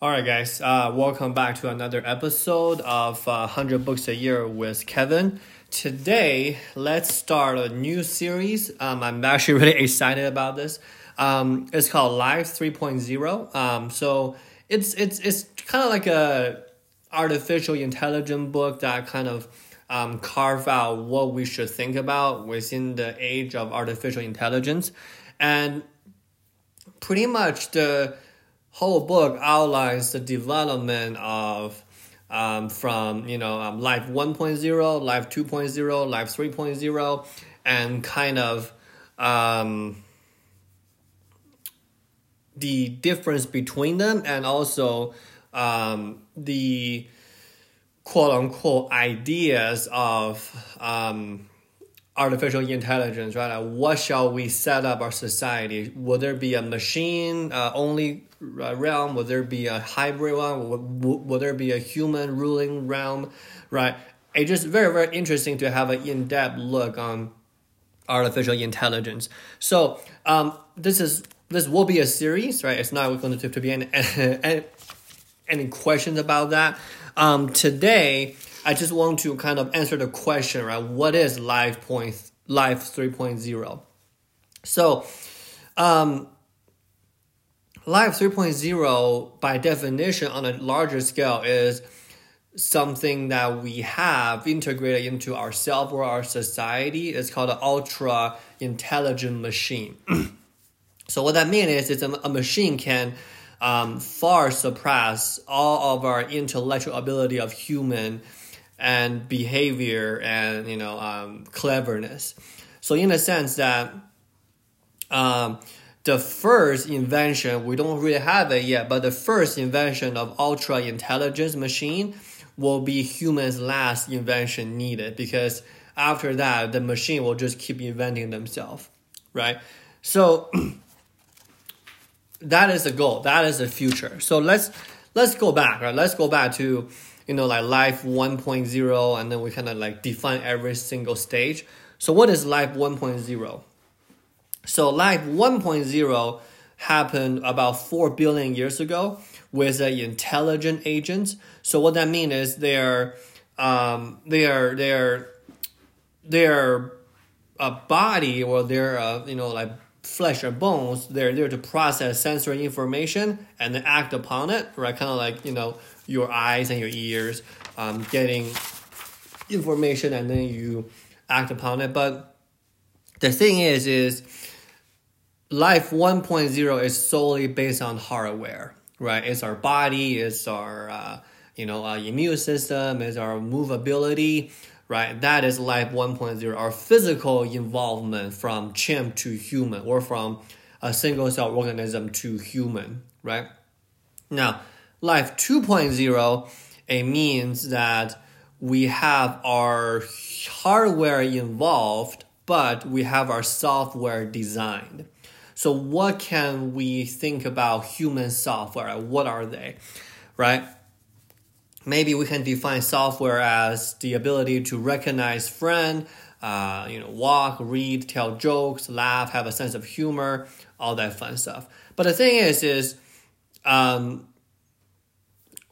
All right, guys. Uh, welcome back to another episode of uh, 100 Books a Year with Kevin. Today, let's start a new series. Um, I'm actually really excited about this. Um, it's called Life 3.0. Um, so it's it's it's kind of like a artificial intelligent book that kind of um, carve out what we should think about within the age of artificial intelligence, and pretty much the whole book outlines the development of um, from you know um, life 1.0 life 2.0 life 3.0 and kind of um, the difference between them and also um, the quote unquote ideas of um, artificial intelligence, right? Like what shall we set up our society? Will there be a machine uh, only realm? Will there be a hybrid one? Will, will, will there be a human ruling realm, right? It's just very, very interesting to have an in depth look on artificial intelligence. So, um, this is this will be a series, right? It's not going to, to be any, any, any questions about that. Um, today, I just want to kind of answer the question, right? What is Life Point Life 3.0? So, um, Life 3.0, by definition, on a larger scale, is something that we have integrated into ourselves or our society. It's called an ultra intelligent machine. so, what that means is, it's a, a machine can um, far surpass all of our intellectual ability of human and behavior and you know um, cleverness. So in a sense that um, the first invention we don't really have it yet, but the first invention of ultra intelligence machine will be humans' last invention needed because after that the machine will just keep inventing themselves, right? So that is the goal. That is the future. So let's let's go back, right? Let's go back to you know, like life 1.0, and then we kind of like define every single stage. So, what is life 1.0? So, life 1.0 happened about 4 billion years ago with an intelligent agent. So, what that means is they're, um, they're, they're, they're a body or they're, uh, you know, like flesh or bones, they're there to process sensory information and then act upon it, right? Kind of like, you know, your eyes and your ears um, getting information and then you act upon it. But the thing is, is life 1.0 is solely based on hardware, right? It's our body, it's our, uh, you know, our immune system, it's our movability, right? That is life 1.0, our physical involvement from chimp to human or from a single cell organism to human, right? Now, life 2.0, it means that we have our hardware involved, but we have our software designed. So, what can we think about human software? What are they, right? Maybe we can define software as the ability to recognize friend, uh, you know, walk, read, tell jokes, laugh, have a sense of humor, all that fun stuff. But the thing is, is um,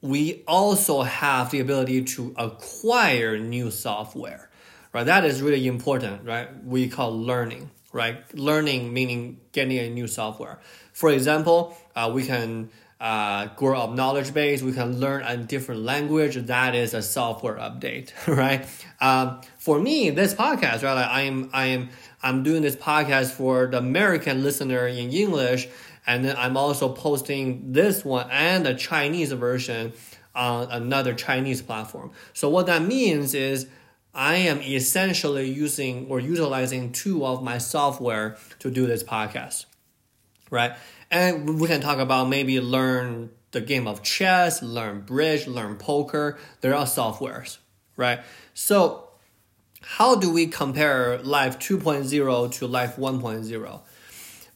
we also have the ability to acquire new software, right? That is really important, right? We call learning, right? Learning meaning getting a new software. For example, uh, we can uh, grow up knowledge base. We can learn a different language. That is a software update, right? Um, for me, this podcast, right? Like I am, I am, I'm doing this podcast for the American listener in English and then I'm also posting this one and the Chinese version on another Chinese platform. So what that means is I am essentially using or utilizing two of my software to do this podcast, right? And we can talk about maybe learn the game of chess, learn bridge, learn poker. There are softwares, right? So how do we compare Life 2.0 to Life 1.0?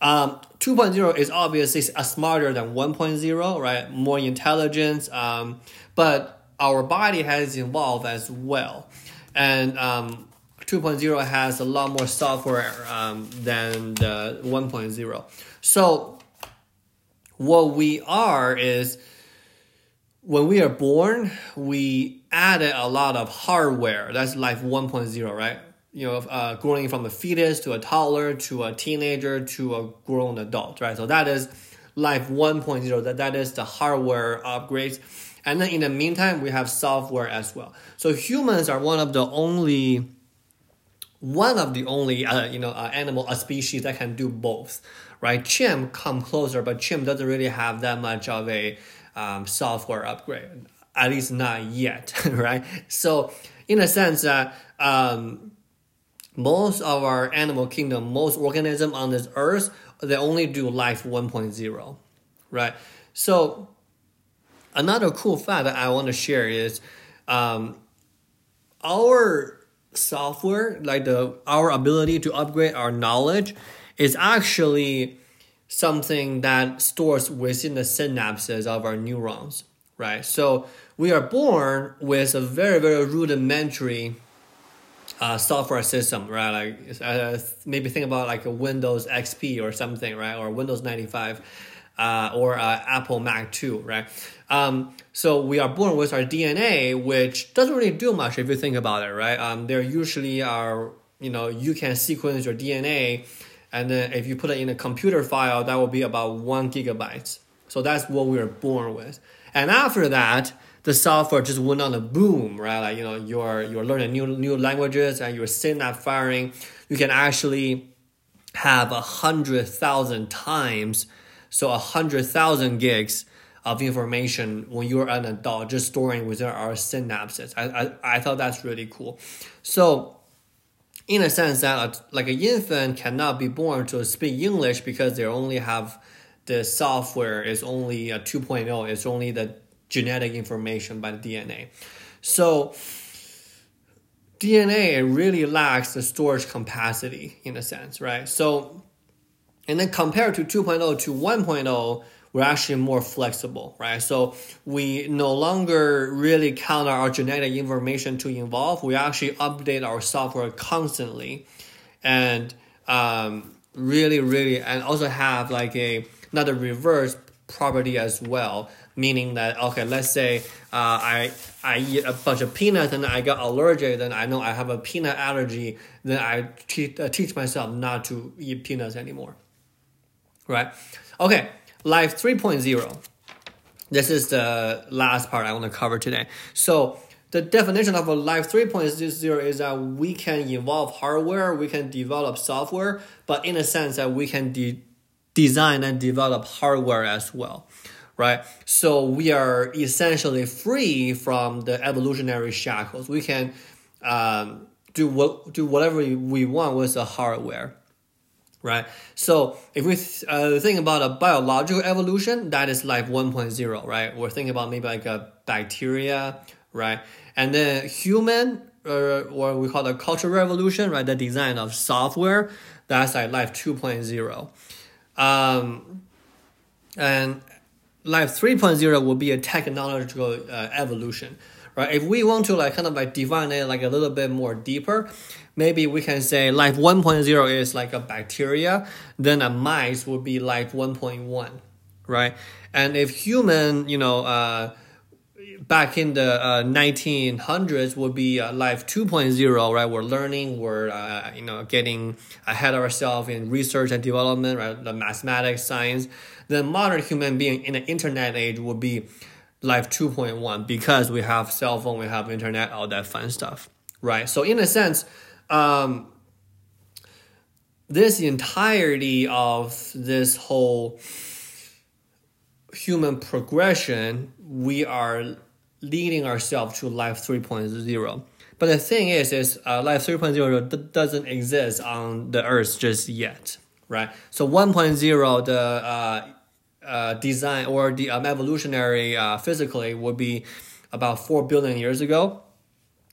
Um, 2.0 is obviously a smarter than 1.0, right? More intelligence, um, but our body has evolved as well. And um, 2.0 has a lot more software um, than the 1.0. So, what we are is when we are born, we added a lot of hardware. That's life 1.0, right? You know, uh, growing from a fetus to a toddler to a teenager to a grown adult, right? So that is life 1.0. That that is the hardware upgrades. And then in the meantime, we have software as well. So humans are one of the only one of the only uh, you know uh, animal a species that can do both right? Chimp come closer but chimp doesn't really have that much of a um, software upgrade at least not yet right? So in a sense that um, most of our animal kingdom most organism on this earth they only do life 1.0 right? So another cool fact that i want to share is um, our software, like the our ability to upgrade our knowledge, is actually something that stores within the synapses of our neurons, right? So we are born with a very very rudimentary uh, software system, right? Like uh, maybe think about like a Windows XP or something, right? Or Windows ninety five uh, or uh, Apple Mac 2, right? Um, so we are born with our DNA, which doesn't really do much if you think about it, right? Um, there usually are, you know, you can sequence your DNA, and then if you put it in a computer file, that will be about one gigabyte. So that's what we were born with. And after that, the software just went on a boom, right? Like you know, you're you're learning new new languages and you're synapse firing. You can actually have a hundred thousand times so a hundred thousand gigs of information when you're an adult just storing within our synapses. I, I, I thought that's really cool. So in a sense that uh, like an infant cannot be born to speak English because they only have the software is only uh, a 2.0. It's only the genetic information by the DNA. So DNA really lacks the storage capacity in a sense, right? So and then compared to 2.0 to 1.0, we're actually more flexible, right? So we no longer really count our genetic information to involve. We actually update our software constantly, and um, really, really, and also have like a another reverse property as well. Meaning that okay, let's say uh, I I eat a bunch of peanuts and I got allergic, then I know I have a peanut allergy. Then I te- uh, teach myself not to eat peanuts anymore right? Okay, Life 3.0. This is the last part I want to cover today. So the definition of a Life 3.0 is that we can evolve hardware, we can develop software, but in a sense that we can de- design and develop hardware as well, right? So we are essentially free from the evolutionary shackles. We can um, do what do whatever we want with the hardware right? So if we uh, think about a biological evolution, that is life 1.0, right? We're thinking about maybe like a bacteria, right? And then human, uh, or we call the cultural revolution, right? The design of software, that's like life 2.0. Um, and life 3.0 will be a technological uh, evolution, right? If we want to like kind of like define it like a little bit more deeper, maybe we can say life 1.0 is like a bacteria, then a mice would be life 1.1, right? And if human, you know, uh, back in the uh, 1900s would be uh, life 2.0 right we're learning we're uh, you know getting ahead of ourselves in research and development right the mathematics science then modern human being in the internet age would be life 2.1 because we have cell phone we have internet all that fun stuff right so in a sense um, this entirety of this whole human progression, we are leading ourselves to life 3.0. But the thing is, is uh, life 3.0 doesn't exist on the earth just yet, right? So 1.0, the uh, uh, design or the um, evolutionary uh, physically would be about 4 billion years ago.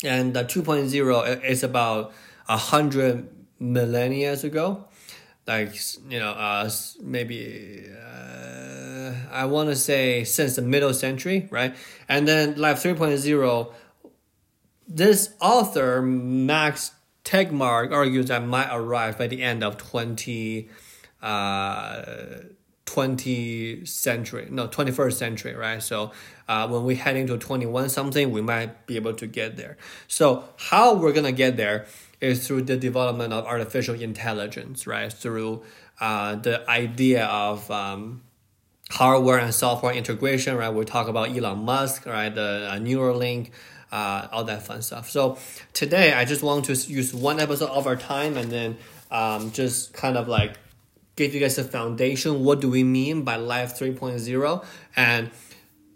And the 2.0 is about a hundred millennia ago. Like you know uh maybe uh, i want to say since the middle century right? And then life 3.0 this author max tegmark argues that might arrive by the end of 20 uh 20th century, no, 21st century, right? So uh, when we head into 21 something, we might be able to get there. So how we're gonna get there is through the development of artificial intelligence, right? Through uh, the idea of um, hardware and software integration, right? We talk about Elon Musk, right? The uh, Neuralink, uh, all that fun stuff. So today, I just want to use one episode of our time and then um, just kind of like give you guys a foundation. What do we mean by Life 3.0? And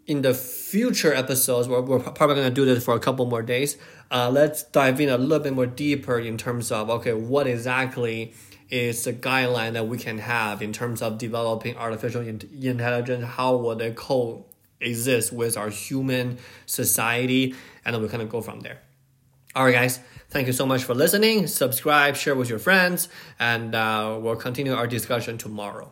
in the future episodes, we're, we're probably going to do this for a couple more days. Uh, let's dive in a little bit more deeper in terms of okay, what exactly is the guideline that we can have in terms of developing artificial intelligence? How will it coexist with our human society? And then we kind of go from there. All right, guys. Thank you so much for listening. Subscribe, share with your friends, and uh, we'll continue our discussion tomorrow.